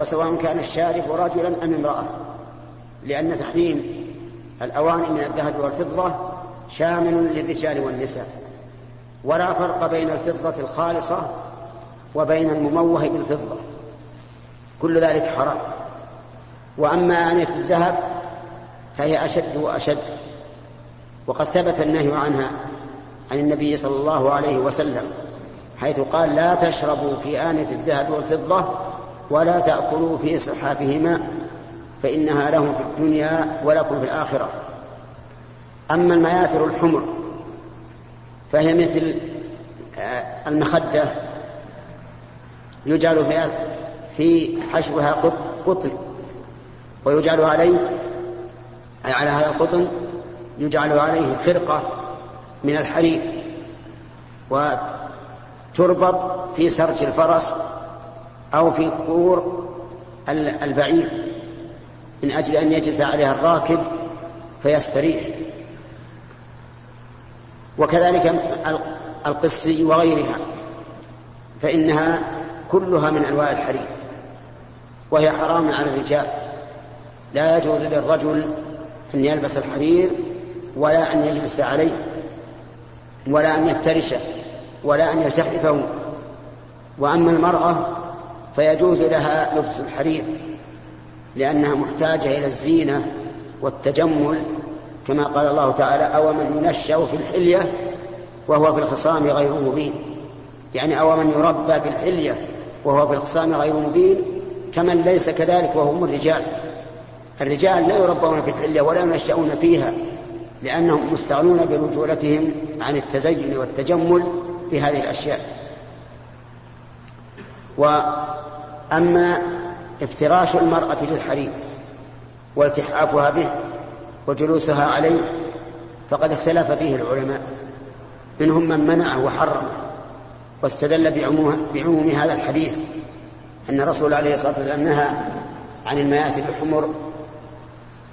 وسواء كان الشارب رجلا أم امرأة. لأن تحريم الأواني من الذهب والفضة شامل للرجال والنساء. ولا فرق بين الفضة الخالصة وبين المموه بالفضة. كل ذلك حرام. وأما آنية الذهب فهي أشد وأشد. وقد ثبت النهي عنها عن النبي صلى الله عليه وسلم حيث قال لا تشربوا في آنية الذهب والفضة ولا تأكلوا في صحافهما فإنها لهم في الدنيا ولكم في الآخرة. أما المياثر الحمر فهي مثل آه، المخدة يجعل في حشوها قطن ويجعل عليه أي على هذا القطن يجعل عليه خرقة من الحرير وتربط في سرج الفرس أو في قور البعير من أجل أن يجلس عليها الراكب فيستريح. وكذلك القسي وغيرها فإنها كلها من أنواع الحرير وهي حرام على الرجال. لا يجوز للرجل أن يلبس الحرير ولا أن يجلس عليه ولا أن يفترشه ولا أن يلتحفه. وأما المرأة فيجوز لها لبس الحرير لأنها محتاجة إلى الزينة والتجمل كما قال الله تعالى أو من ينشأ في الحلية وهو في الخصام غير مبين. يعني أو من يربى في الحلية وهو في الخصام غير مبين كمن ليس كذلك وهم الرجال. الرجال لا يربون في الحلية ولا ينشأون فيها لأنهم مستغنون برجولتهم عن التزين والتجمل بهذه الأشياء. وأما افتراش المرأة للحرير والتحافها به وجلوسها عليه فقد اختلف فيه العلماء منهم من منعه وحرمه واستدل بعموم, هذا الحديث أن الرسول عليه الصلاة والسلام نهى عن المياثر الحمر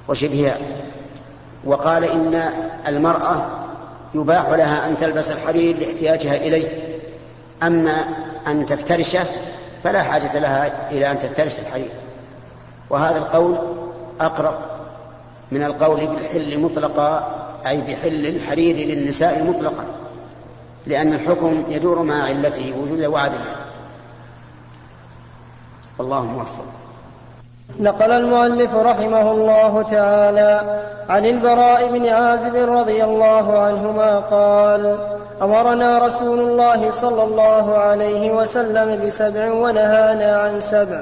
وشبهها وقال إن المرأة يباح لها أن تلبس الحرير لاحتياجها إليه أما أن تفترشه فلا حاجة لها إلى أن تفترش الحرير وهذا القول أقرب من القول بالحل مطلقا أي بحل الحرير للنساء مطلقا لأن الحكم يدور مع علته وجودا وعدما والله موفق. نقل المؤلف رحمه الله تعالى عن البراء بن عازب رضي الله عنهما قال أمرنا رسول الله صلى الله عليه وسلم بسبع ونهانا عن سبع.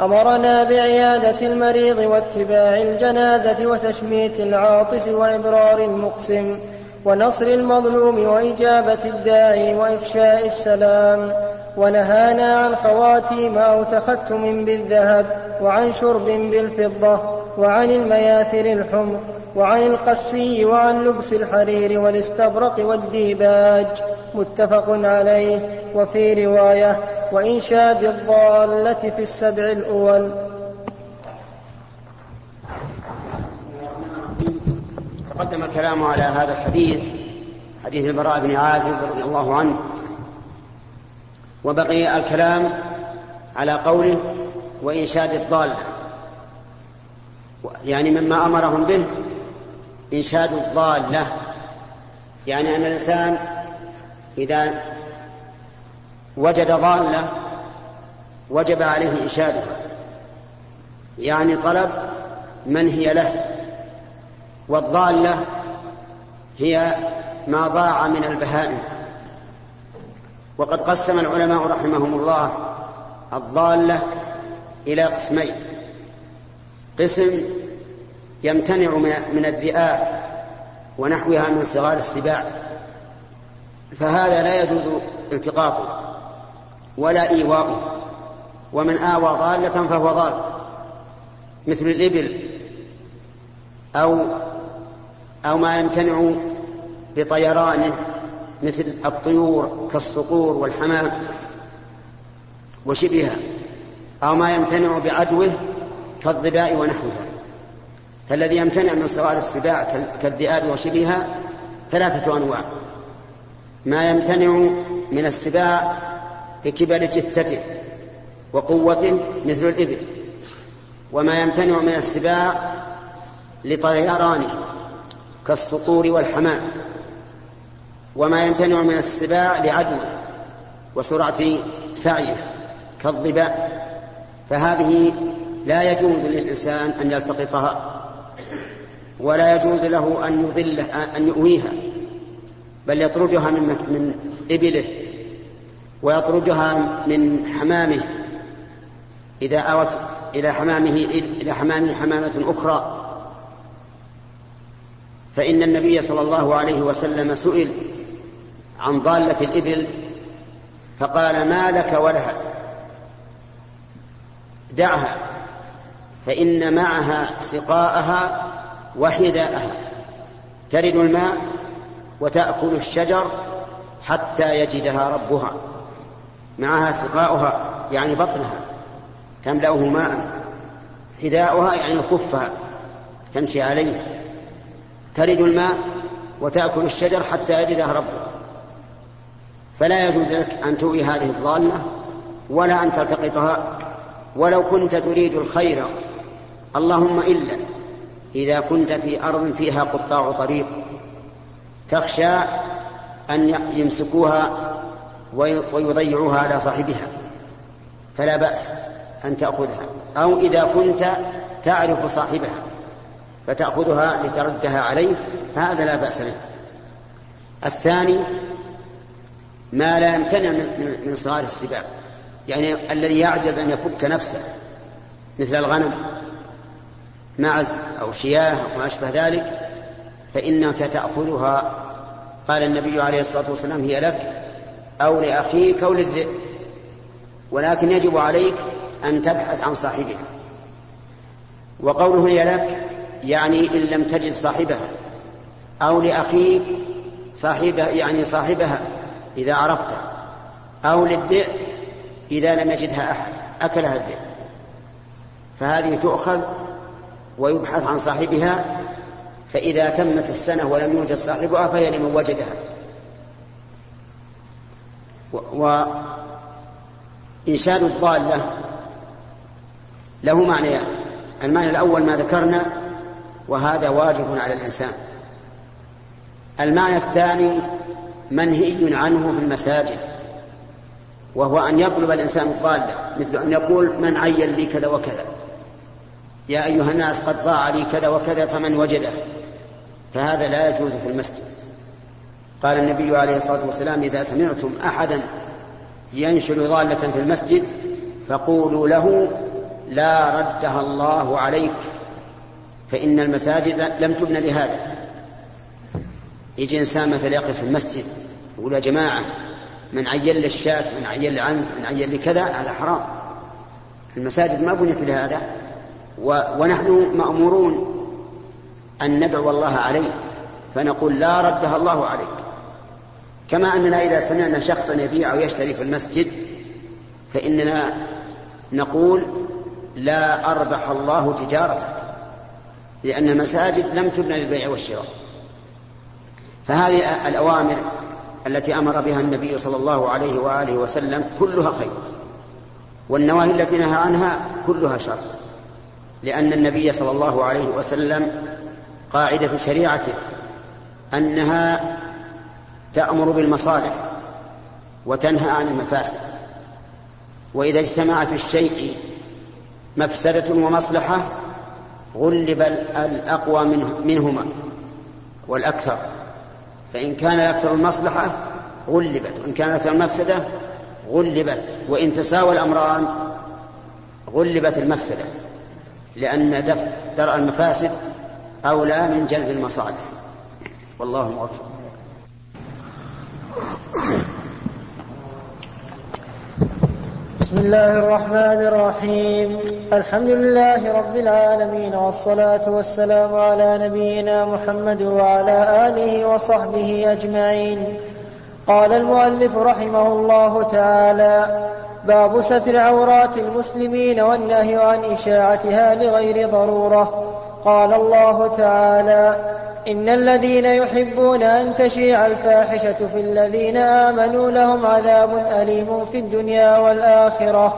أمرنا بعيادة المريض واتباع الجنازة وتشميت العاطس وإبرار المقسم ونصر المظلوم وإجابة الداعي وإفشاء السلام ونهانا عن خواتيم أو تختم بالذهب وعن شرب بالفضة وعن المياثر الحمر وعن القسي وعن لبس الحرير والاستبرق والديباج متفق عليه وفي رواية وإنشاد الضالة في السبع الأول. تقدم الكلام على هذا الحديث حديث البراء بن عازب رضي الله عنه. وبقي الكلام على قوله وإنشاد الضالة. يعني مما أمرهم به إنشاد الضالة. يعني أن الإنسان إذا وجد ضالة وجب عليه إنشادها. يعني طلب من هي له. والضالة هي ما ضاع من البهائم. وقد قسم العلماء رحمهم الله الضالة إلى قسمين. قسم يمتنع من الذئاب ونحوها من صغار السباع. فهذا لا يجوز التقاطه ولا إيواؤه. ومن آوى ضالة فهو ضال. مثل الإبل أو أو ما يمتنع بطيرانه مثل الطيور كالصقور والحمام وشبهها. أو ما يمتنع بعدوه كالظباء ونحوها. فالذي يمتنع من صغار السباع كالذئاب وشبهها ثلاثة أنواع. ما يمتنع من السباع بكبر جثته وقوته مثل الإبل وما يمتنع من السباع لطيرانه كالسطور والحمام وما يمتنع من السباع لعدوه وسرعة سعيه كالظباء فهذه لا يجوز للإنسان أن يلتقطها ولا يجوز له أن يضل أن يؤويها بل يطردها من من إبله ويطردها من حمامه. إذا أوت إلى حمامه إلى حمامه حمامة أخرى. فإن النبي صلى الله عليه وسلم سئل عن ضالة الإبل فقال ما لك ولها دعها فإن معها سقاءها وحذاءها ترد الماء وتأكل الشجر حتى يجدها ربها. معها سقاؤها يعني بطنها تملأه ماء. حذاؤها يعني خفها تمشي عليه. ترد الماء وتأكل الشجر حتى يجدها ربها. فلا يجوز لك أن توي هذه الضالة ولا أن تلتقطها ولو كنت تريد الخير اللهم إلا إذا كنت في أرض فيها قطاع طريق تخشى أن يمسكوها ويضيعوها على صاحبها فلا بأس أن تأخذها. أو إذا كنت تعرف صاحبها فتأخذها لتردها عليه هذا لا بأس به الثاني ما لا يمتنع من صغار السباع. يعني الذي يعجز أن يفك نفسه مثل الغنم معز أو شياه أو ما أشبه ذلك فإنك تأخذها. قال النبي عليه الصلاة والسلام هي لك أو لأخيك أو للذئب ولكن يجب عليك أن تبحث عن صاحبها. وقوله هي لك يعني إن لم تجد صاحبها أو لأخيك صاحبها يعني صاحبها إذا عرفته أو للذئب إذا لم يجدها أحد أكلها الذئب فهذه تؤخذ ويبحث عن صاحبها فإذا تمت السنة ولم يوجد صاحبها فهي لمن وجدها. وإنشاد الضالة له معنيان المعنى الأول ما ذكرنا وهذا واجب على الإنسان. المعنى الثاني منهي عنه في المساجد. وهو أن يطلب الإنسان الضالة مثل أن يقول من عين لي كذا وكذا يا أيها الناس قد ضاع لي كذا وكذا فمن وجده فهذا لا يجوز في المسجد. قال النبي عليه الصلاة والسلام إذا سمعتم أحدا ينشر ضالة في المسجد فقولوا له لا ردها الله عليك فإن المساجد لم تبنى لهذا. يجي إنسان مثلا يقف في المسجد يقول يا جماعة من عين للشاة من عين لعنز من عين لكذا هذا حرام. المساجد ما بنيت لهذا ونحن مأمورون أن ندعو الله عليه فنقول لا ردها الله عليك. كما أننا إذا سمعنا شخصا يبيع أو يشتري في المسجد فإننا نقول لا أربح الله تجارتك لأن المساجد لم تبنى للبيع والشراء. فهذه الأوامر التي أمر بها النبي صلى الله عليه وآله وسلم كلها خير. والنواهي التي نهى عنها كلها شر. لأن النبي صلى الله عليه وسلم قاعدة شريعته أنها تأمر بالمصالح وتنهى عن المفاسد. وإذا اجتمع في الشيء مفسدة ومصلحة غلب الأقوى منهما والأكثر. فإن كان الأكثر المصلحة غلبت وإن كان الأكثر المفسدة غلبت وإن تساوى الأمران غلبت المفسدة لأن دفع درء المفاسد أولى من جلب المصالح. والله موفق. بسم الله الرحمن الرحيم. الحمد لله رب العالمين والصلاة والسلام على نبينا محمد وعلى آله وصحبه أجمعين. قال المؤلف رحمه الله تعالى باب ستر عورات المسلمين والنهي عن إشاعتها لغير ضرورة. قال الله تعالى إن الذين يحبون أن تشيع الفاحشة في الذين آمنوا لهم عذاب أليم في الدنيا والآخرة.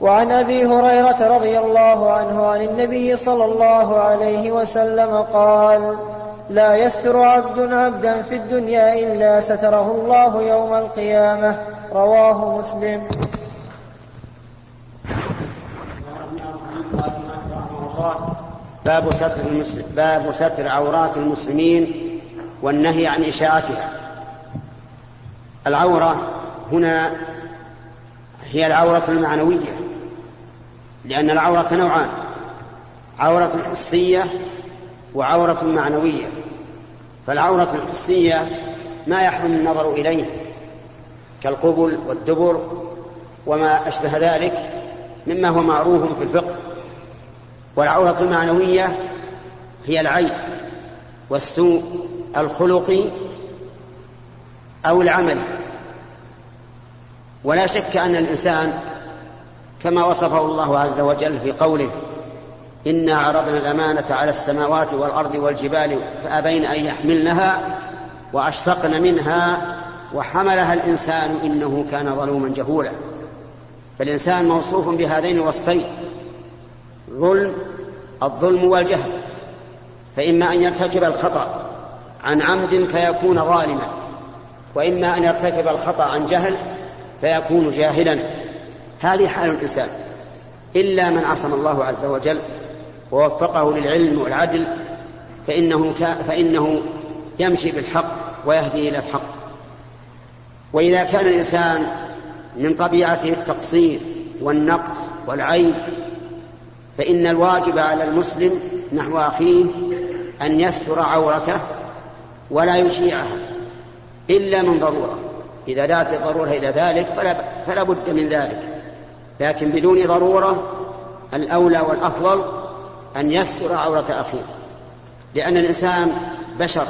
وعن ابي هريره رضي الله عنه عن النبي صلى الله عليه وسلم قال لا يستر عبد عبدا في الدنيا الا ستره الله يوم القيامه. رواه مسلم. باب ستر المسلم باب ستر عورات المسلمين والنهي عن إشاعتها العورة هنا هي العورة المعنوية لأن العورة نوعان عورة حسية وعورة معنوية. فالعورة الحسية ما يحرم النظر إليه كالقبل والدبر وما أشبه ذلك مما هو معروف في الفقه. والعورة المعنوية هي العيب والسوء الخلقي أو العملي ولا شك أن الإنسان كما وصفه الله عز وجل في قوله إنا عرضنا الأمانة على السماوات والأرض والجبال فأبين أن يحملنها وأشفقن منها وحملها الإنسان إنه كان ظلوما جهولا. فالإنسان موصوف بهذين الوصفين ظلم الظلم والجهل. فإما أن يرتكب الخطأ عن عمد فيكون ظالما وإما أن يرتكب الخطأ عن جهل فيكون جاهلا. هذه حال الإنسان. إلا من عصم الله عز وجل ووفقه للعلم والعدل فإنه, فإنه يمشي بالحق ويهدي إلى الحق. وإذا كان الإنسان من طبيعته التقصير والنقص والعيب فإن الواجب على المسلم نحو أخيه أن يستر عورته ولا يشيعها إلا من ضرورة. إذا دعت الضرورة إلى ذلك فلا, فلا بد من ذلك. لكن بدون ضرورة الأولى والأفضل أن يستر عورة أخيه. لأن الإنسان بشر.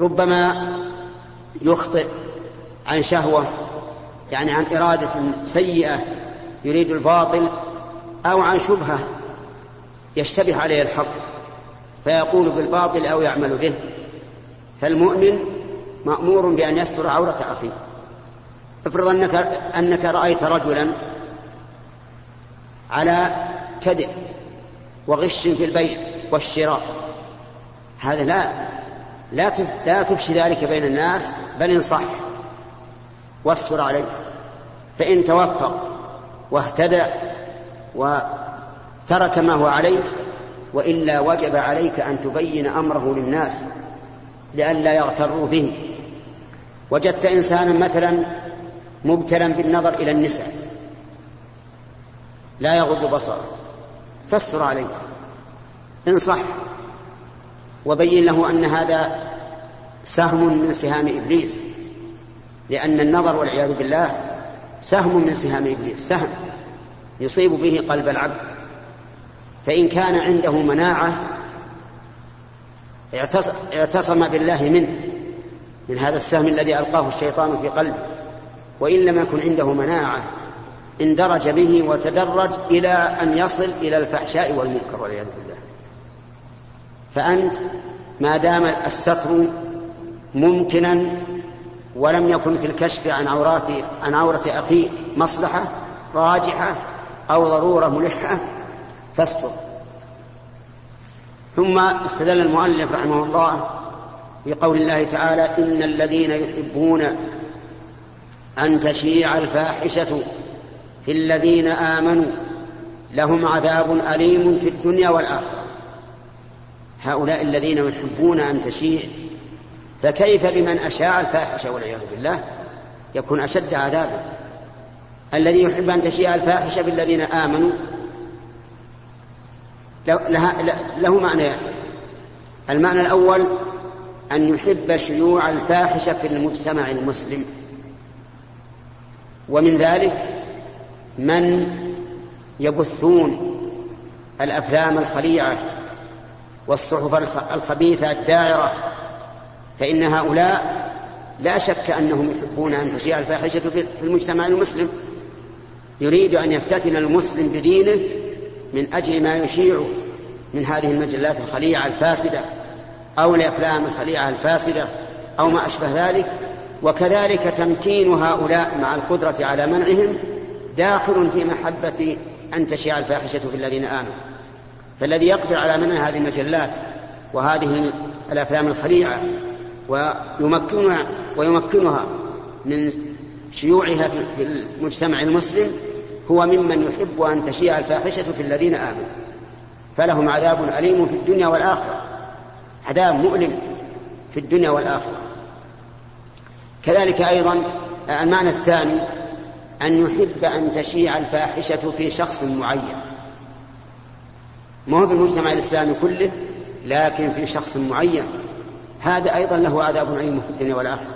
ربما يخطئ عن شهوة يعني عن إرادة سيئة يريد الباطل أو عن شبهة يشتبه عليه الحق فيقول بالباطل أو يعمل به فالمؤمن مأمور بأن يستر عورة أخيه. افرض أنك, أنك رأيت رجلا على كذب وغش في البيع والشراء. هذا لا لا لا تفشي ذلك بين الناس بل انصح واستر عليه. فإن توفق واهتدى وترك ما هو عليه وإلا وجب عليك أن تبين أمره للناس لئلا يغتروا به. وجدت إنسانا مثلا مبتلا بالنظر إلى النساء لا يغض بصره فاستر عليه. انصح وبين له أن هذا سهم من سهام إبليس لأن النظر والعياذ بالله سهم من سهام إبليس سهم. يصيب به قلب العبد. فإن كان عنده مناعة اعتصم بالله منه من هذا السهم الذي ألقاه الشيطان في قلبه. وإن لم يكن عنده مناعة اندرج به وتدرج إلى أن يصل إلى الفحشاء والمنكر والعياذ بالله. فأنت ما دام الستر ممكنا ولم يكن في الكشف عن عورات عن عورة أخيه مصلحة راجحة أو ضرورة ملحة فاستر. ثم استدل المؤلف رحمه الله بقول الله تعالى إن الذين يحبون أن تشيع الفاحشة في الذين آمنوا لهم عذاب أليم في الدنيا والآخرة. هؤلاء الذين يحبون أن تشيع فكيف بمن أشاع الفاحشة والعياذ بالله؟ يكون أشد عذابا. الذي يحب أن تشيع الفاحشة بالذين آمنوا. له معنيان المعنى الأول أن يحب شيوع الفاحشة في المجتمع المسلم. ومن ذلك من يبثون الأفلام الخليعة والصحف الخبيثة الداعرة فإن هؤلاء لا شك أنهم يحبون أن تشيع الفاحشة في المجتمع المسلم. يريد أن يفتتن المسلم بدينه من أجل ما يشيع من هذه المجلات الخليعة الفاسدة أو الأفلام الخليعة الفاسدة أو ما أشبه ذلك وكذلك تمكين هؤلاء مع القدرة على منعهم داخل في محبة أن تشيع الفاحشة في الذين آمنوا. فالذي يقدر على منع هذه المجلات وهذه الأفلام الخليعة ويمكنها ويمكنها من شيوعها في المجتمع المسلم هو ممن يحب أن تشيع الفاحشة في الذين آمنوا. فلهم عذاب أليم في الدنيا والآخرة. عذاب مؤلم في الدنيا والآخرة. كذلك أيضا المعنى الثاني أن يحب أن تشيع الفاحشة في شخص معين. ما هو بالمجتمع الإسلامي كله لكن في شخص معين. هذا أيضا له عذاب أليم في الدنيا والآخرة.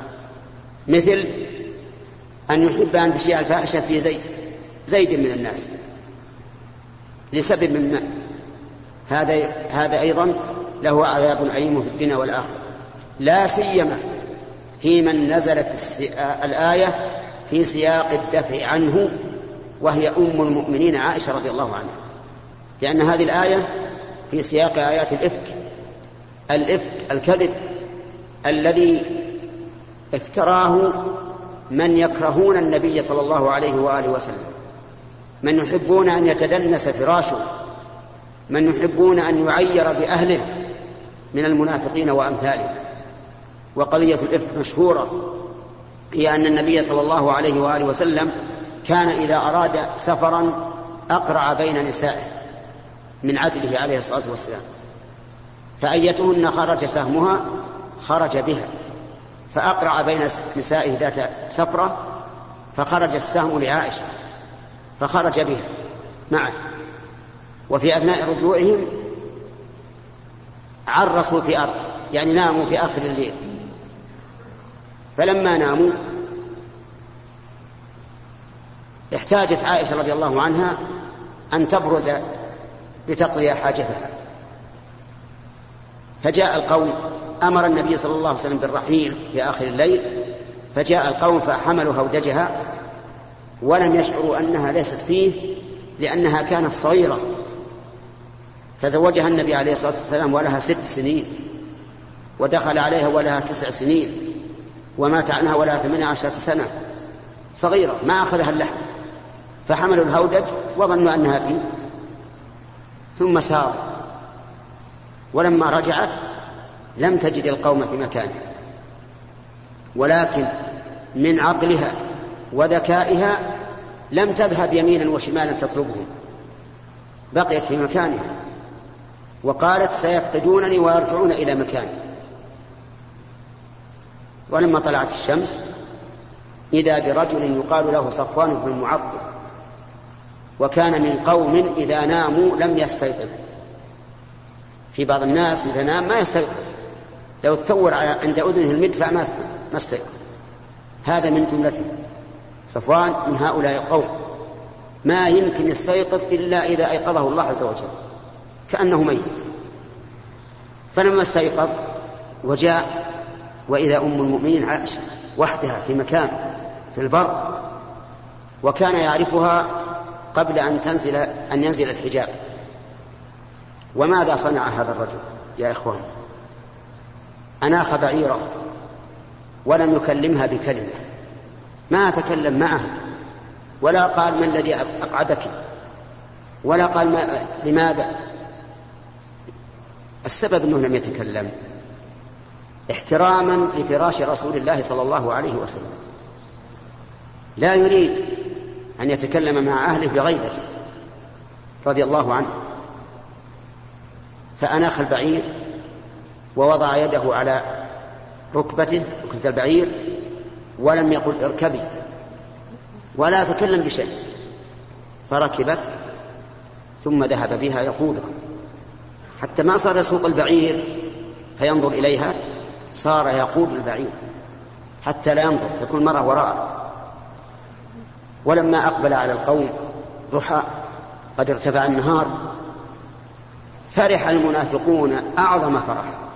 مثل أن يحب أن تشيع الفاحشة في زيد. زيد من الناس. لسبب ما. هذا هذا أيضا له عذاب أليم في الدنيا والآخرة. لا سيما في من نزلت الآية في سياق الدفع عنه وهي أم المؤمنين عائشة رضي الله عنها. لأن هذه الآية في سياق آيات الإفك. الإفك الكذب الذي افتراه من يكرهون النبي صلى الله عليه وآله وسلم. من يحبون أن يتدنس فراشه. من يحبون أن يعير بأهله من المنافقين وأمثالهم. وقضية الإفك مشهورة هي أن النبي صلى الله عليه وآله وسلم كان إذا أراد سفرا أقرع بين نسائه من عدله عليه الصلاة والسلام. فأيتهن خرج سهمها خرج بها. فأقرع بين نسائه ذات سفرة فخرج السهم لعائشة فخرج بها معه. وفي أثناء رجوعهم عرسوا في أرض يعني ناموا في آخر الليل. فلما ناموا احتاجت عائشة رضي الله عنها أن تبرز لتقضي حاجتها. فجاء القوم أمر النبي صلى الله عليه وسلم بالرحيل في آخر الليل فجاء القوم فحملوا هودجها ولم يشعروا أنها ليست فيه لأنها كانت صغيرة. تزوجها النبي عليه الصلاة والسلام ولها ست سنين ودخل عليها ولها تسع سنين ومات عنها ولها ثمانية عشرة سنة. صغيرة ما أخذها اللحم. فحملوا الهودج وظنوا أنها فيه. ثم ساروا ولما رجعت لم تجد القوم في مكانها. ولكن من عقلها وذكائها لم تذهب يمينا وشمالا تطلبهم. بقيت في مكانها. وقالت سيفقدونني ويرجعون إلى مكاني. ولما طلعت الشمس إذا برجل يقال له صفوان بن المعطل وكان من قوم إذا ناموا لم يستيقظ في بعض الناس إذا نام ما يستيقظ. لو تصور عند أذنه المدفع ما ما استيقظ. هذا من جملته صفوان من هؤلاء القوم. ما يمكن يستيقظ إلا إذا أيقظه الله عز وجل. كأنه ميت. فلما استيقظ وجاء وإذا أم المؤمنين عائشة وحدها في مكان في البر وكان يعرفها قبل أن تنزل أن ينزل الحجاب. وماذا صنع هذا الرجل يا إخوان؟ أناخ بعيره ولم يكلمها بكلمة. ما تكلم معها ولا قال ما الذي أقعدك ولا قال ما لماذا. السبب أنه لم يتكلم. احتراما لفراش رسول الله صلى الله عليه وسلم. لا يريد أن يتكلم مع أهله بغيبته رضي الله عنه. فأناخ البعير ووضع يده على ركبته ركبة البعير ولم يقل اركبي ولا تكلم بشيء. فركبت ثم ذهب بها يقودها. حتى ما صار يسوق البعير فينظر إليها صار يقود البعير حتى لا ينظر تكون مرة وراءه. ولما أقبل على القوم ضحى قد ارتفع النهار فرح المنافقون أعظم فرح.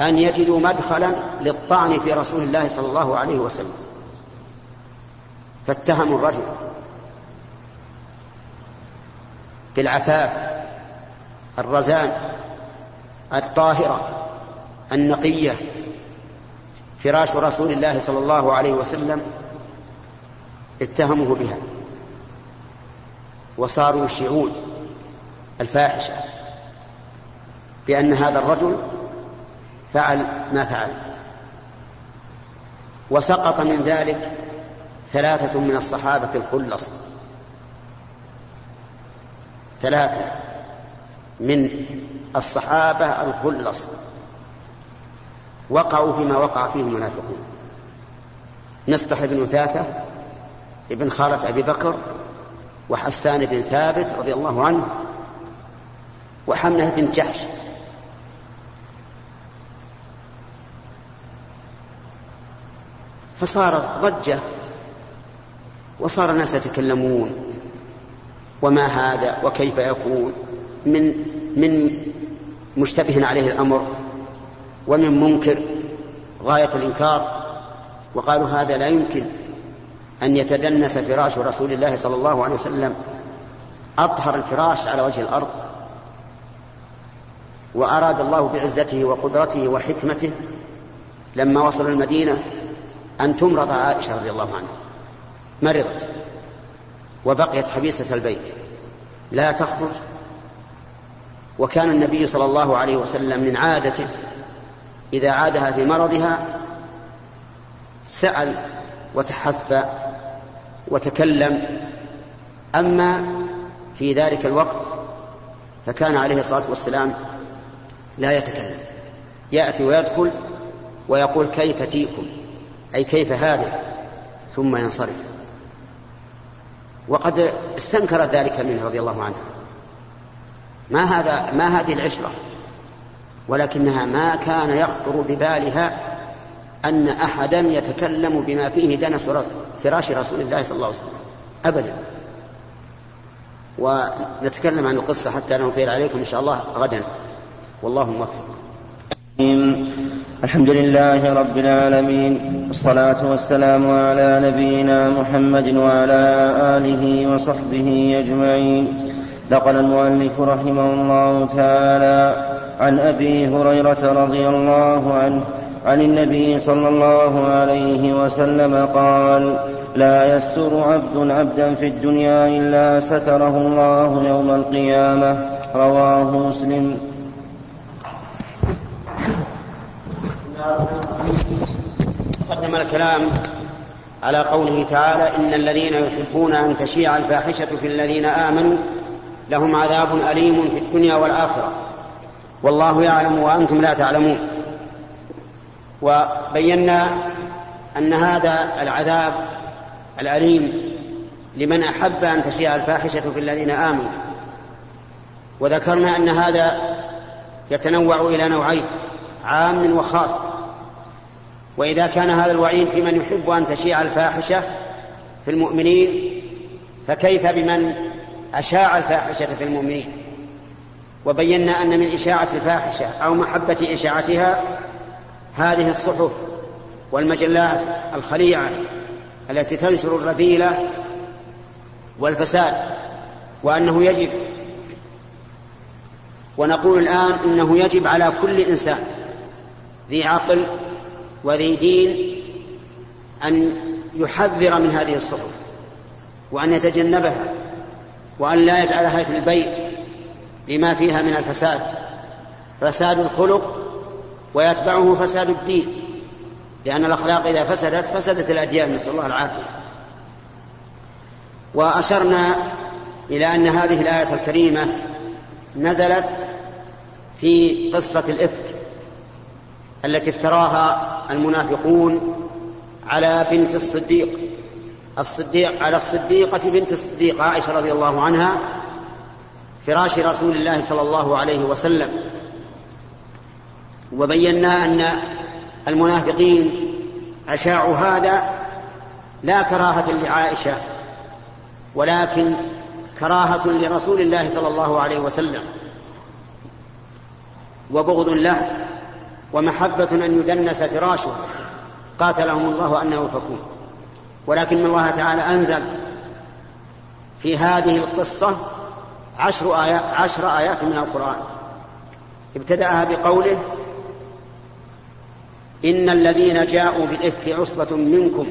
أن يجدوا مدخلا للطعن في رسول الله صلى الله عليه وسلم. فاتهموا الرجل بالعفاف الرزان الطاهرة النقية. فراش رسول الله صلى الله عليه وسلم اتهموه بها. وصاروا يشيعون الفاحشة بأن هذا الرجل فعل ما فعل. وسقط من ذلك ثلاثة من الصحابة الخلص. ثلاثة من الصحابة الخلص. وقعوا فيما وقع فيه المنافقون. نصطح بن ثاثة ابن خالة أبي بكر وحسان بن ثابت رضي الله عنه وحمنة بن جحش. فصارت ضجة وصار الناس يتكلمون وما هذا وكيف يكون من من مشتبه عليه الأمر ومن منكر غاية الإنكار وقالوا هذا لا يمكن أن يتدنس فراش رسول الله صلى الله عليه وسلم. أطهر الفراش على وجه الأرض وأراد الله بعزته وقدرته وحكمته لما وصل المدينة أن تمرض عائشة رضي الله عنها. مرضت. وبقيت حبيسة البيت. لا تخرج. وكان النبي صلى الله عليه وسلم من عادته إذا عادها في مرضها سأل وتحفى وتكلم. أما في ذلك الوقت فكان عليه الصلاة والسلام لا يتكلم. يأتي ويدخل ويقول كيف تيكم؟ أي كيف هذا؟ ثم ينصرف. وقد استنكرت ذلك منه رضي الله عنه. ما هذا ما هذه العشرة؟ ولكنها ما كان يخطر ببالها أن أحدا يتكلم بما فيه دنس فراش رسول الله صلى الله عليه وسلم. أبدا. ونتكلم عن القصة حتى نطيل عليكم إن شاء الله غدا. والله موفق. الحمد لله رب العالمين والصلاة والسلام على نبينا محمد وعلى آله وصحبه أجمعين. نقل المؤلف رحمه الله تعالى عن أبي هريرة رضي الله عنه عن النبي صلى الله عليه وسلم قال لا يستر عبد عبدا في الدنيا إلا ستره الله يوم القيامة. رواه مسلم. قدم الكلام على قوله تعالى إن الذين يحبون أن تشيع الفاحشة في الذين آمنوا لهم عذاب أليم في الدنيا والآخرة. والله يعلم وأنتم لا تعلمون. وبينا أن هذا العذاب الأليم لمن أحب أن تشيع الفاحشة في الذين آمنوا. وذكرنا أن هذا يتنوع إلى نوعين. عام وخاص. وإذا كان هذا الوعيد في من يحب أن تشيع الفاحشة في المؤمنين فكيف بمن أشاع الفاحشة في المؤمنين؟ وبينا أن من إشاعة الفاحشة أو محبة إشاعتها هذه الصحف والمجلات الخليعة التي تنشر الرذيلة والفساد وأنه يجب. ونقول الآن إنه يجب على كل إنسان ذي عقل وذي دين أن يحذر من هذه الصحف وأن يتجنبها وأن لا يجعلها في البيت لما فيها من الفساد فساد الخلق ويتبعه فساد الدين لأن الأخلاق إذا فسدت فسدت الأديان نسأل الله العافية. وأشرنا إلى أن هذه الآية الكريمة نزلت في قصة الإفك. التي افتراها المنافقون على بنت الصديق الصديق على الصديقة بنت الصديق عائشة رضي الله عنها فراش رسول الله صلى الله عليه وسلم. وبينا أن المنافقين أشاعوا هذا لا كراهة لعائشة ولكن كراهة لرسول الله صلى الله عليه وسلم وبغض له ومحبة أن يدنس فراشه. قاتلهم الله أن يؤفكون ولكن الله تعالى أنزل في هذه القصة عشر آيات, عشر آيات من القرآن. ابتدأها بقوله إن الذين جاءوا بالإفك عصبة منكم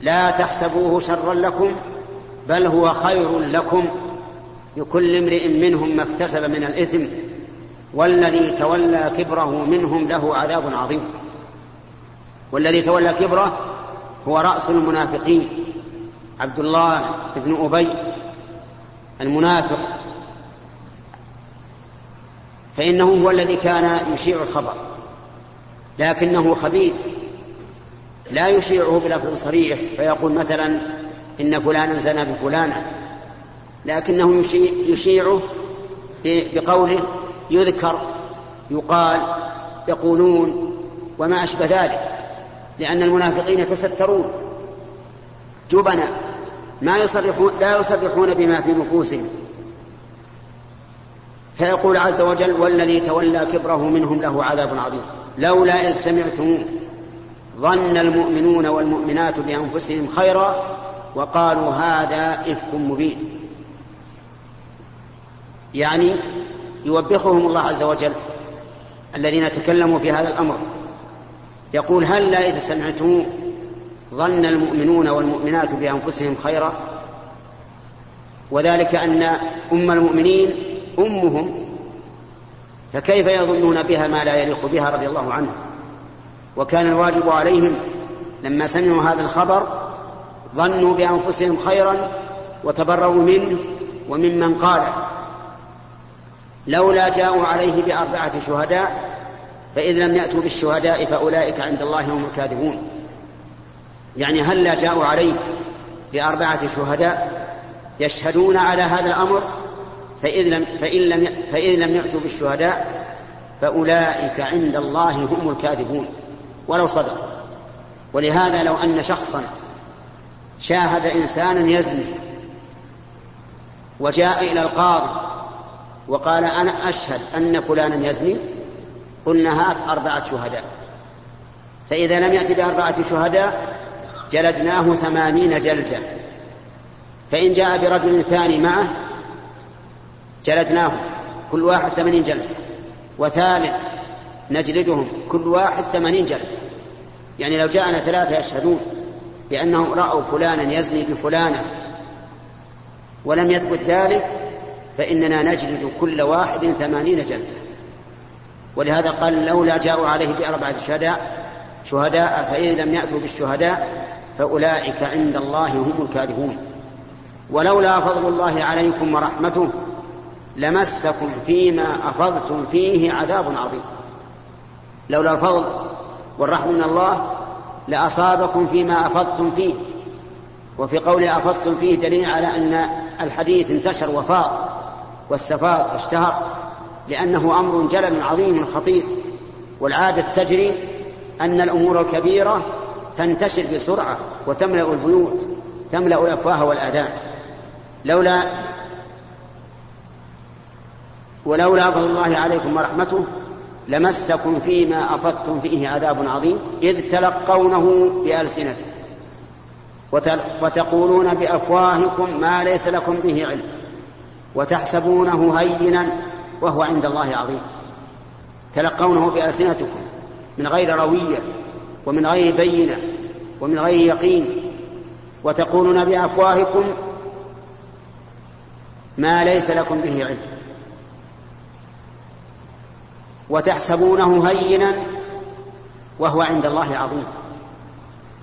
لا تحسبوه شرا لكم بل هو خير لكم لكل امرئ منهم ما اكتسب من الإثم. والذي تولى كبره منهم له عذاب عظيم. والذي تولى كبره هو رأس المنافقين عبد الله بن أبي المنافق. فإنه هو الذي كان يشيع الخبر لكنه خبيث لا يشيعه بلفظ صريح فيقول مثلا إن فلانا زنى بفلانة لكنه يشيعه بقوله يذكر يقال يقولون وما أشبه ذلك لأن المنافقين يتسترون. جبنا ما يصرحون لا يصرحون بما في نفوسهم. فيقول عز وجل والذي تولى كبره منهم له عذاب عظيم. لولا إذ سمعتموه ظن المؤمنون والمؤمنات بأنفسهم خيرا وقالوا هذا إفك مبين. يعني يوبخهم الله عز وجل الذين تكلموا في هذا الأمر. يقول هلا إذ سمعتموه ظن المؤمنون والمؤمنات بأنفسهم خيرا؟ وذلك أن أم المؤمنين أمهم فكيف يظنون بها ما لا يليق بها رضي الله عنها وكان الواجب عليهم لما سمعوا هذا الخبر ظنوا بأنفسهم خيرا وتبرؤوا منه وممن قاله. لولا جاءوا عليه بأربعة شهداء فإذ لم يأتوا بالشهداء فأولئك عند الله هم الكاذبون. يعني هل لا جاءوا عليه بأربعة شهداء يشهدون على هذا الأمر؟ فإذ لم, فإن لم, فإذ لم يأتوا بالشهداء فأولئك عند الله هم الكاذبون. ولو صدقوا ولهذا لو أن شخصا شاهد إنسانا يزني وجاء إلى القاضي وقال أنا أشهد أن فلانا يزني قلنا هات أربعة شهداء. فإذا لم يأتي بأربعة شهداء جلدناه ثمانين جلدة. فإن جاء برجل ثاني معه جلدناه كل واحد ثمانين جلدة. وثالث نجلدهم كل واحد ثمانين جلدة. يعني لو جاءنا ثلاثة يشهدون بأنهم رأوا فلانا يزني بفلانة ولم يثبت ذلك فإننا نجلد كل واحد ثمانين جلدة. ولهذا قال لولا جاءوا عليه بأربعة شهداء شهداء فإذا لم يأتوا بالشهداء فأولئك عند الله هم الكاذبون. ولولا فضل الله عليكم ورحمته لمسكم فيما أفضتم فيه عذاب عظيم. لولا الفضل والرحمة من الله لأصابكم فيما أفضتم فيه. وفي قول أفضتم فيه دليل على أن الحديث انتشر وفاض واستفاض واشتهر لأنه أمر جلل عظيم خطير. والعادة تجري أن الأمور الكبيرة تنتشر بسرعة وتملأ البيوت تملأ الأفواه والآذان. لولا ولولا فضل الله عليكم ورحمته لمسكم فيما أفضتم فيه عذاب عظيم إذ تلقونه بألسنتكم وتقولون بأفواهكم ما ليس لكم به علم. وتحسبونه هينا وهو عند الله عظيم. تلقونه بألسنتكم من غير روية ومن غير بينة ومن غير يقين وتقولون بأفواهكم ما ليس لكم به علم. وتحسبونه هينا وهو عند الله عظيم.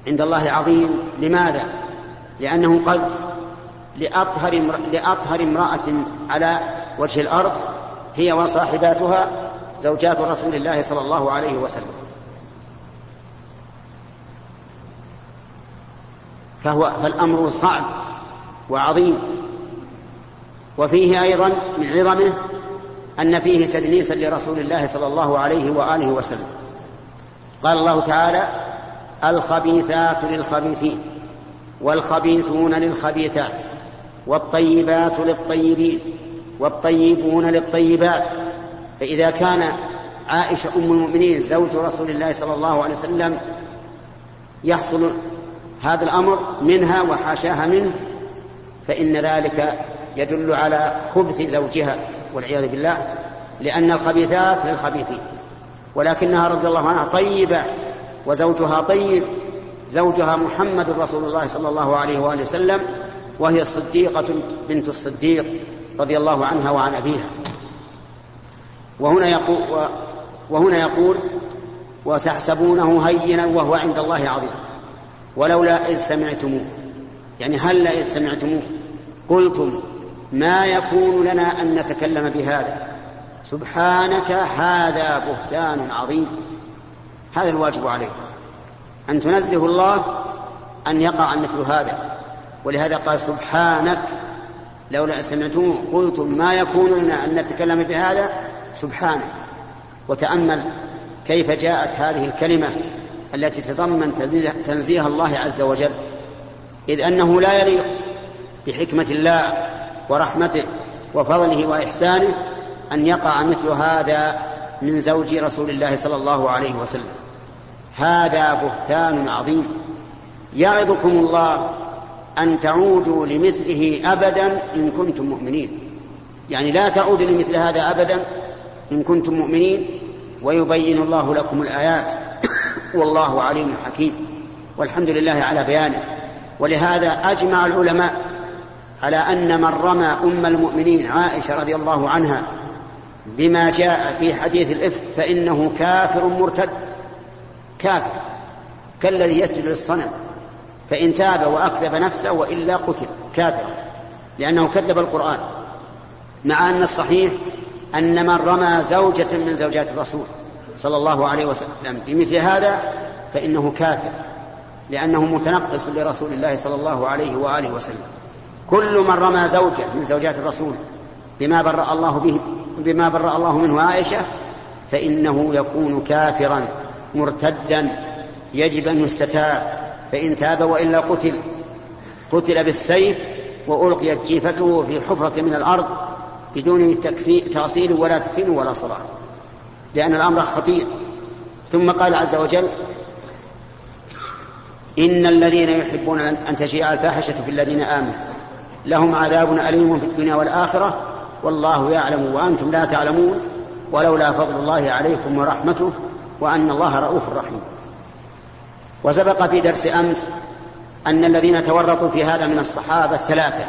عند الله عظيم. لماذا؟ لأنه قذف. لأطهر لأطهر امرأة على وجه الأرض هي وصاحباتها زوجات رسول الله صلى الله عليه وسلم. فهو فالأمر صعب وعظيم. وفيه أيضا من عظمه أن فيه تدنيسا لرسول الله صلى الله عليه وآله وسلم. قال الله تعالى الخبيثات للخبيثين والخبيثون للخبيثات. والطيبات للطيبين والطيبون للطيبات. فإذا كان عائشة أم المؤمنين زوج رسول الله صلى الله عليه وسلم يحصل هذا الأمر منها وحاشاها منه فإن ذلك يدل على خبث زوجها والعياذ بالله لأن الخبيثات للخبيثين. ولكنها رضي الله عنها طيبة وزوجها طيب زوجها محمد رسول الله صلى الله عليه وآله وسلم وهي الصديقة بنت الصديق رضي الله عنها وعن أبيها. وهنا يقول وهنا يقول وتحسبونه هينا وهو عند الله عظيم. ولولا إذ سمعتموه. يعني هل إذ سمعتموه؟ قلتم ما يكون لنا أن نتكلم بهذا. سبحانك هذا بهتان عظيم. هذا الواجب عليكم أن تنزه الله أن يقع مثل هذا. ولهذا قال سبحانك لولا سمعتموه قلتم ما يكون لنا أن نتكلم بهذا؟ سبحانك. وتأمل كيف جاءت هذه الكلمة التي تضمن تنزيه الله عز وجل. إذ أنه لا يليق بحكمة الله ورحمته وفضله وإحسانه أن يقع مثل هذا من زوج رسول الله صلى الله عليه وسلم. هذا بهتان عظيم. يعظكم الله أن تعودوا لمثله أبدا إن كنتم مؤمنين. يعني لا تعودوا لمثل هذا أبدا إن كنتم مؤمنين. ويبين الله لكم الآيات. والله عليم حكيم. والحمد لله على بيانه. ولهذا أجمع العلماء على أن من رمى أم المؤمنين عائشة رضي الله عنها بما جاء في حديث الإفك فإنه كافر مرتد. كافر. كالذي يسجد للصنم. فإن تاب وأكذب نفسه وإلا قتل كافرا لأنه كذب القرآن مع أن الصحيح أن من رمى زوجة من زوجات الرسول صلى الله عليه وسلم بمثل هذا فإنه كافر لأنه متنقص لرسول الله صلى الله عليه وآله وسلم. كل من رمى زوجة من زوجات الرسول بما برأ الله به بما برأ الله منه عائشة فإنه يكون كافرا مرتدا يجب أن يستتاب. فإن تاب وإلا قتل. قتل بالسيف وألقيت جيفته في حفرة من الأرض بدون تأصيل ولا تكفين ولا صلاة لأن الأمر خطير. ثم قال عز وجل إن الذين يحبون أن تشيع الفاحشة في الذين آمنوا لهم عذاب أليم في الدنيا والآخرة والله يعلم وأنتم لا تعلمون ولولا فضل الله عليكم ورحمته وأن الله رؤوف رحيم. وسبق في درس أمس أن الذين تورطوا في هذا من الصحابة ثلاثة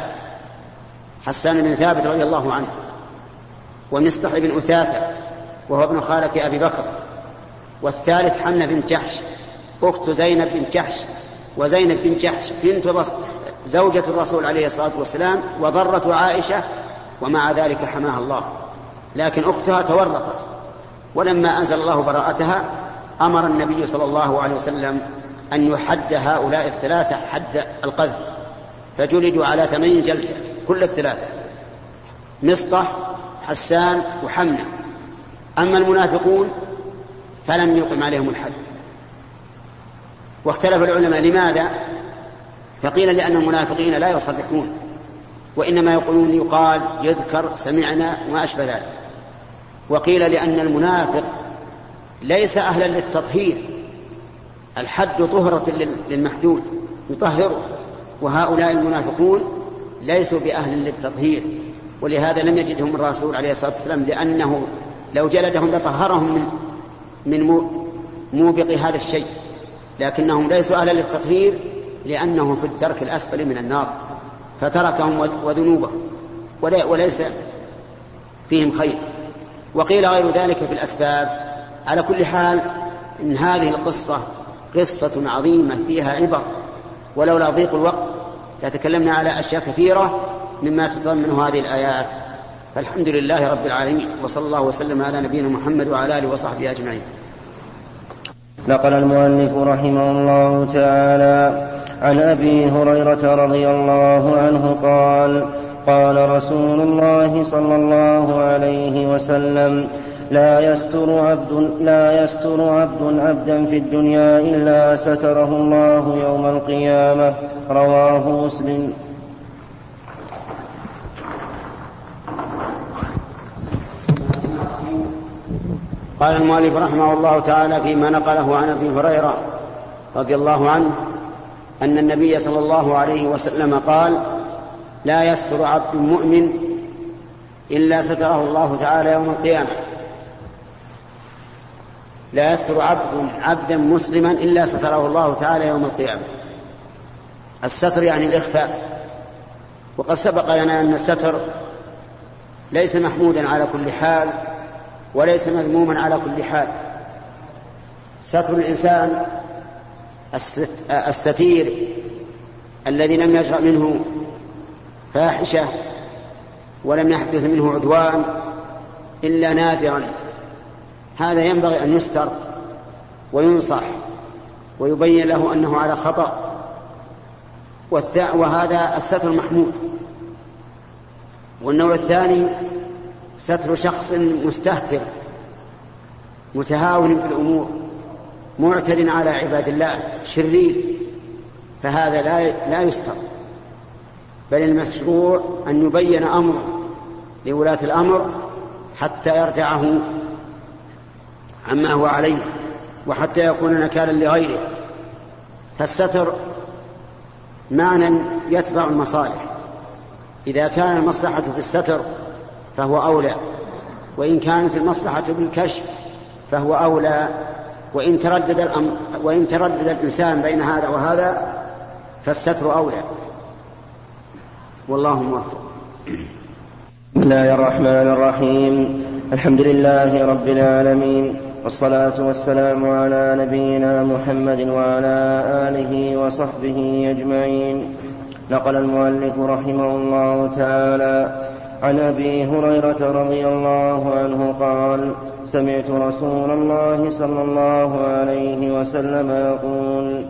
حسان بن ثابت رضي الله عنه ومصطح بن أثاثة وهو ابن خالة أبي بكر والثالث حمنة بن جحش أخت زينب بن جحش وزينب بن جحش بنت زوجة الرسول عليه الصلاة والسلام وضرة عائشة ومع ذلك حماها الله. لكن أختها تورطت ولما أنزل الله براءتها أمر النبي صلى الله عليه وسلم أن يحد هؤلاء الثلاثة حد القذف فجلدوا على ثمانين جلدة كل الثلاثة مصطح حسان وحمنة. أما المنافقون فلم يقم عليهم الحد. واختلف العلماء لماذا؟ فقيل لأن المنافقين لا يصرحون وإنما يقولون يقال يذكر سمعنا وما أشبه ذلك. وقيل لأن المنافق ليس أهلا للتطهير. الحد طهرة للمحدود يطهره. وهؤلاء المنافقون ليسوا بأهل للتطهير. ولهذا لم يجدهم الرسول عليه الصلاة والسلام لأنه لو جلدهم لطهرهم من من موبق هذا الشيء. لكنهم ليسوا أهلا للتطهير لأنهم في الدرك الأسفل من النار. فتركهم وذنوبهم. وليس فيهم خير. وقيل غير ذلك في الأسباب. على كل حال إن هذه القصة قصة عظيمة فيها عبر ولولا ضيق الوقت لتكلمنا على أشياء كثيرة مما تتضمن هذه الآيات. فالحمد لله رب العالمين وصلى الله وسلم على نبينا محمد وعلى آله وصحبه أجمعين. نقل المؤلف رحمه الله تعالى عن أبي هريرة رضي الله عنه قال قال رسول الله صلى الله عليه وسلم لا يستر عبد لا يستر عبد عبدا في الدنيا إلا ستره الله يوم القيامة. رواه مسلم. قال المؤلف رحمه الله تعالى فيما نقله عن أبي هريرة رضي الله عنه أن النبي صلى الله عليه وسلم قال لا يستر عبد مؤمن إلا ستره الله تعالى يوم القيامة. لا يستر عبد عبدا مسلما إلا ستره الله تعالى يوم القيامة. الستر يعني الإخفاء. وقد سبق لنا أن الستر ليس محمودا على كل حال وليس مذموما على كل حال. ستر الإنسان الستير الذي لم يجرأ منه فاحشة ولم يحدث منه عدوان إلا نادرا. هذا ينبغي أن يستر وينصح ويبين له أنه على خطأ. وهذا الستر محمود. والنوع الثاني ستر شخص مستهتر متهاون بالأمور معتد على عباد الله شرير فهذا لا لا يستر. بل المشروع أن يبين أمره لولاة الأمر حتى يردعه عما هو عليه وحتى يكون نكالا لغيره. فالستر معنى يتبع المصالح. إذا كان المصلحة في الستر فهو أولى وإن كانت المصلحة بالكشف فهو أولى وإن تردد الأمر وإن تردد الإنسان بين هذا وهذا فالستر أولى. والله موفق. بسم الله الرحمن الرحيم. الحمد لله رب العالمين. والصلاة والسلام على نبينا محمد وعلى آله وصحبه أجمعين. نقل المؤلف رحمه الله تعالى عن أبي هريرة رضي الله عنه قال سمعت رسول الله صلى الله عليه وسلم يقول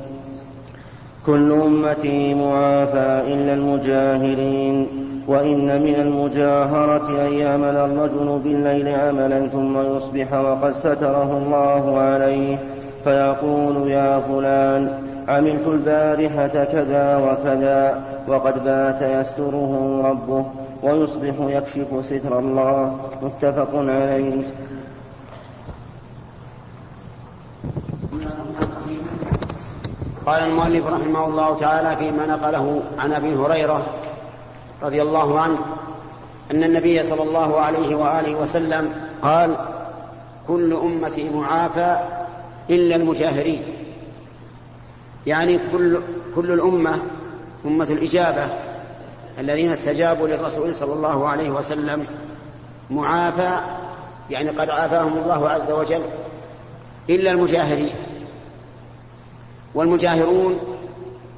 كل أمتي معافى إلا المجاهرين وإن من المجاهرة أن يعمل الرجل بالليل عملا ثم يصبح وقد ستره الله عليه فيقول يا فلان عملت البارحة كذا وكذا وقد بات يستره ربه ويصبح يكشف ستر الله. متفق عليه. قال المؤلف رحمه الله تعالى فيما نقله عن أبي هريرة رضي الله عنه أن النبي صلى الله عليه وآله وسلم قال كل أمتي معافى إلا المجاهرين. يعني كل كل الأمة أمة الإجابة الذين استجابوا للرسول صلى الله عليه وسلم معافى يعني قد عافاهم الله عز وجل إلا المجاهرين. والمجاهرون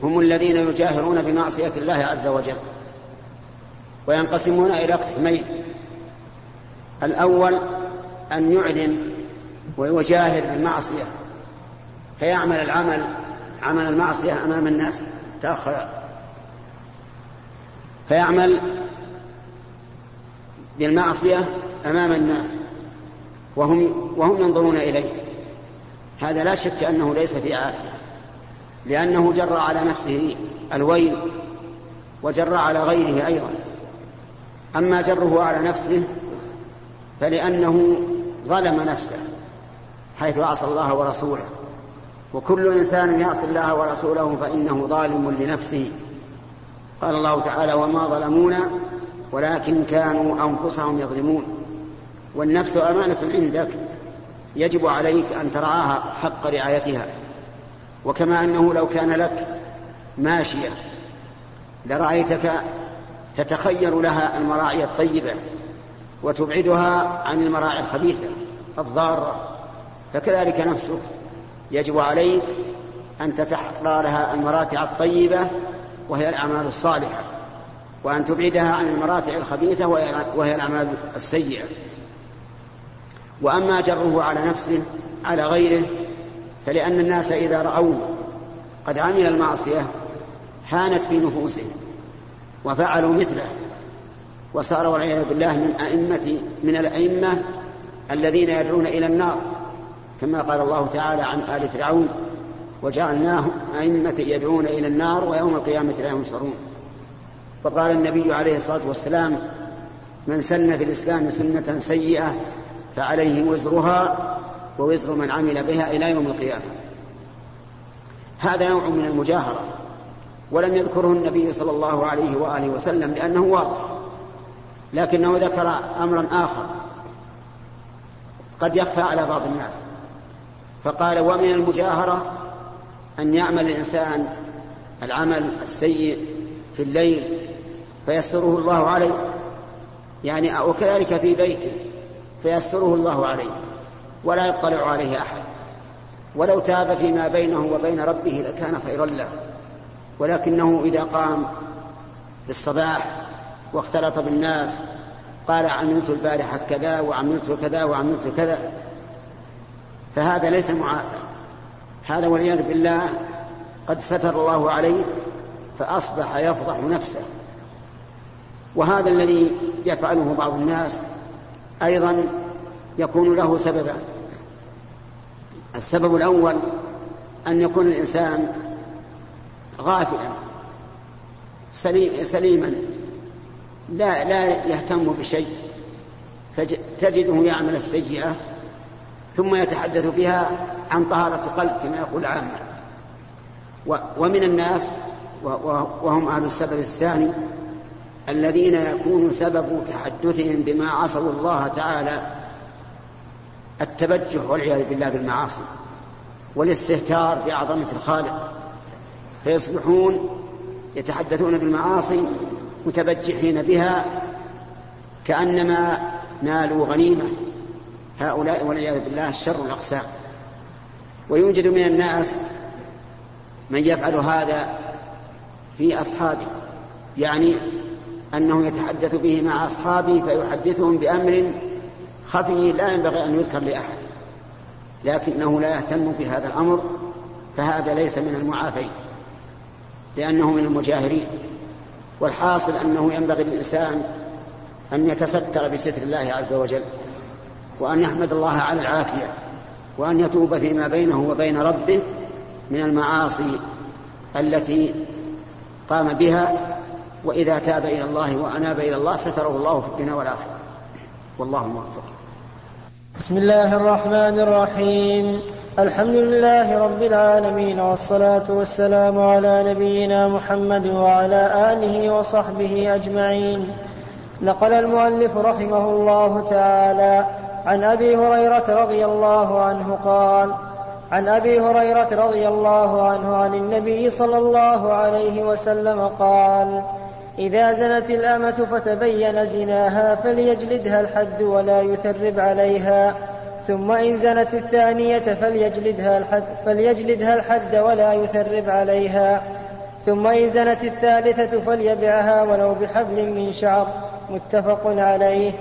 هم الذين يجاهرون بمعصية الله عز وجل. وينقسمون إلى قسمين. الأول أن يعلن ويجاهر بالمعصية فيعمل العمل عمل المعصية أمام الناس تأخر فيعمل بالمعصية أمام الناس وهم وهم ينظرون إليه. هذا لا شك أنه ليس في عافية لأنه جر على نفسه الويل وجر على غيره أيضا. أما جره على نفسه فلأنه ظلم نفسه حيث عصى الله ورسوله. وكل إنسان يعصي الله ورسوله فإنه ظالم لنفسه. قال الله تعالى وما ظلمونا ولكن كانوا أنفسهم يظلمون. والنفس أمانة عندك. يجب عليك أن ترعاها حق رعايتها. وكما أنه لو كان لك ماشية لرأيتك تتخير لها المراعي الطيبة وتبعدها عن المراعي الخبيثة الضارة. فكذلك نفسك يجب عليك أن تتحرى لها المراتع الطيبة وهي الأعمال الصالحة وأن تبعدها عن المراتع الخبيثة وهي الأعمال السيئة. وأما جره على نفسه على غيره فلأن الناس إذا رأوه قد عمل المعصية هانت في نفوسهم وفعلوا مثله. وصار والعياذ بالله من أئمة من الأئمة الذين يدعون إلى النار. كما قال الله تعالى عن آل فرعون وجعلناهم أئمة يدعون إلى النار ويوم القيامة لا ينصرون. وقال النبي عليه الصلاة والسلام من سن في الإسلام سنة سيئة فعليه وزرها ووزر من عمل بها إلى يوم القيامة. هذا نوع من المجاهرة. ولم يذكره النبي صلى الله عليه وآله وسلم لأنه واضح لكنه ذكر أمرا آخر قد يخفى على بعض الناس فقال ومن المجاهرة أن يعمل الإنسان العمل السيء في الليل فيستره الله عليه يعني وكذلك في بيته فيستره الله عليه ولا يطلع عليه أحد ولو تاب فيما بينه وبين ربه لكان خيرا له. ولكنه إذا قام في الصباح واختلط بالناس قال عملت البارحة كذا وعملت كذا وعملت كذا فهذا ليس معافى هذا والعياذ بالله قد ستر الله عليه فأصبح يفضح نفسه. وهذا الذي يفعله بعض الناس أيضا يكون له سببان. السبب الأول أن يكون الإنسان غافلا سليما لا لا يهتم بشيء فتجده يعمل السيئة ثم يتحدث بها عن طهارة قلب كما يقول عامة ومن الناس وهم أهل السبب الثاني الذين يكون سبب تحدثهم بما عصوا الله تعالى التبجح والعياذ بالله بالمعاصي والاستهتار بعظمة الخالق. فيصبحون يتحدثون بالمعاصي متبجحين بها كأنما نالوا غنيمة. هؤلاء والعياذ بالله شر الأقسام. ويوجد من الناس من يفعل هذا في أصحابه يعني أنه يتحدث به مع أصحابه فيحدثهم بأمر خفي لا ينبغي أن يذكر لأحد لكنه لا يهتم بهذا الأمر فهذا ليس من المعافين. لأنه من المجاهرين والحاصل أنه ينبغي للإنسان أن يتستر بستر الله عز وجل وأن يحمد الله على العافية وأن يتوب فيما بينه وبين ربه من المعاصي التي قام بها وإذا تاب إلى الله وأناب إلى الله ستره الله في الدنيا والآخرة. والله موفق. بسم الله الرحمن الرحيم. الحمد لله رب العالمين والصلاة والسلام على نبينا محمد وعلى آله وصحبه أجمعين. نقل المؤلف رحمه الله تعالى عن أبي هريرة رضي الله عنه قال عن أبي هريرة رضي الله عنه عن النبي صلى الله عليه وسلم قال إذا زنت الأمة فتبين زناها فليجلدها الحد ولا يثرب عليها. ثم إن زنت الثانية فليجلدها الحد, فليجلدها الحد ولا يثرب عليها. ثم إن زنت الثالثة فليبعها ولو بحبل من شعر. متفق عليه.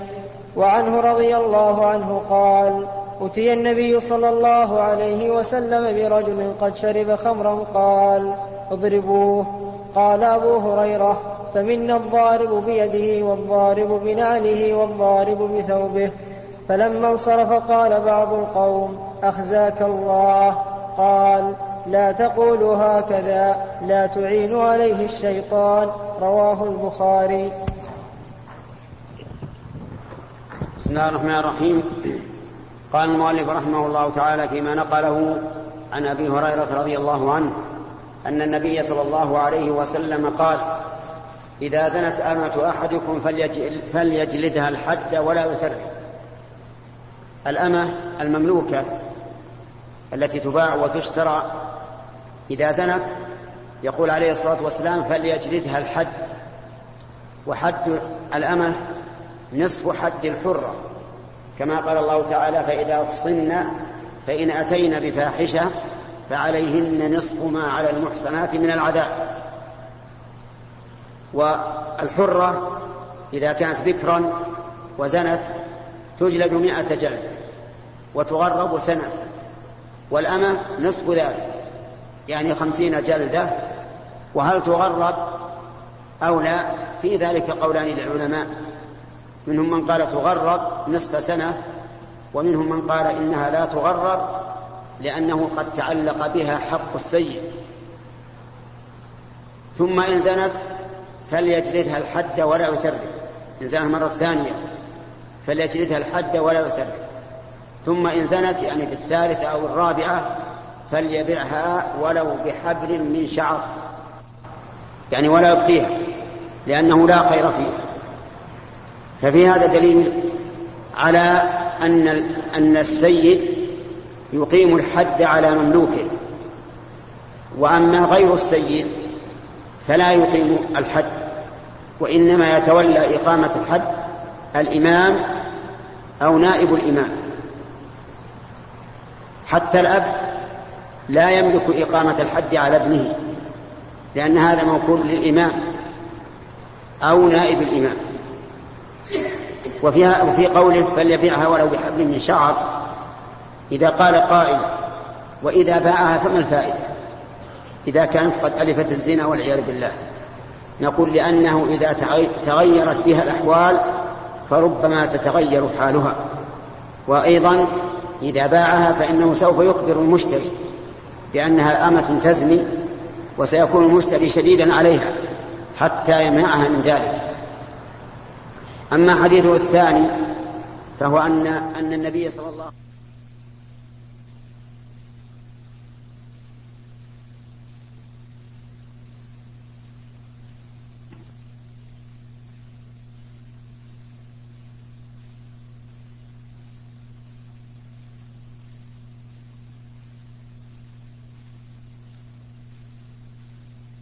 وعنه رضي الله عنه قال أتي النبي صلى الله عليه وسلم برجل قد شرب خمرا قال اضربوه. قال أبو هريرة فمنا الضارب بيده والضارب بنعله والضارب بثوبه. فلما انصرف قال بعض القوم أخزاك الله؟ قال لا تقولوا هكذا لا تعين عليه الشيطان. رواه البخاري. بسم الله الرحمن الرحيم. قال المؤلف رحمه الله تعالى فيما نقله عن أبي هريرة رضي الله عنه أن النبي صلى الله عليه وسلم قال إذا زنت أمة أحدكم فليجلدها الحد ولا يثرب الأمة المملوكة التي تباع وتشترى إذا زنت يقول عليه الصلاة والسلام فليجلدها الحد وحد الأمة نصف حد الحرة. كما قال الله تعالى فإذا أحصن فإن أتين بفاحشة فعليهن نصف ما على المحصنات من العذاب. والحرة إذا كانت بكرا وزنت تجلد مئة جلد وتغرب سنة والأمة نصف ذلك يعني خمسين جلدة وهل تغرب أو لا؟ في ذلك قولان للعلماء منهم من قال تغرب نصف سنة ومنهم من قال إنها لا تغرب لأنه قد تعلق بها حق السيد. ثم إن زنت فليجلدها الحد ولا يثرب إن زنت مرة ثانية. فليجلدها الحد ولا يثرب ثم إن زنت يعني في الثالثة أو الرابعة فليبعها ولو بحبل من شعر. يعني ولا يبقيها لأنه لا خير فيها. ففي هذا دليل على أن أن السيد يقيم الحد على مملوكه. وأما غير السيد فلا يقيم الحد وإنما يتولى إقامة الحد الإمام أو نائب الإمام. حتى الأب لا يملك إقامة الحد على ابنه لأن هذا موكول للإمام أو نائب الإمام. وفيها وفي قوله فليبيعها ولو بحبل من شعر. إذا قال قائل وإذا باعها فما الفائدة؟ إذا كانت قد ألفت الزنا والعياذ بالله. نقول لأنه إذا تغيرت بها الأحوال فربما تتغير حالها. وأيضا إذا باعها فإنه سوف يخبر المشتري بأنها أمة تزني وسيكون المشتري شديدا عليها حتى يمنعها من ذلك. أما حديثه الثاني فهو أن أن النبي صلى الله عليه وسلم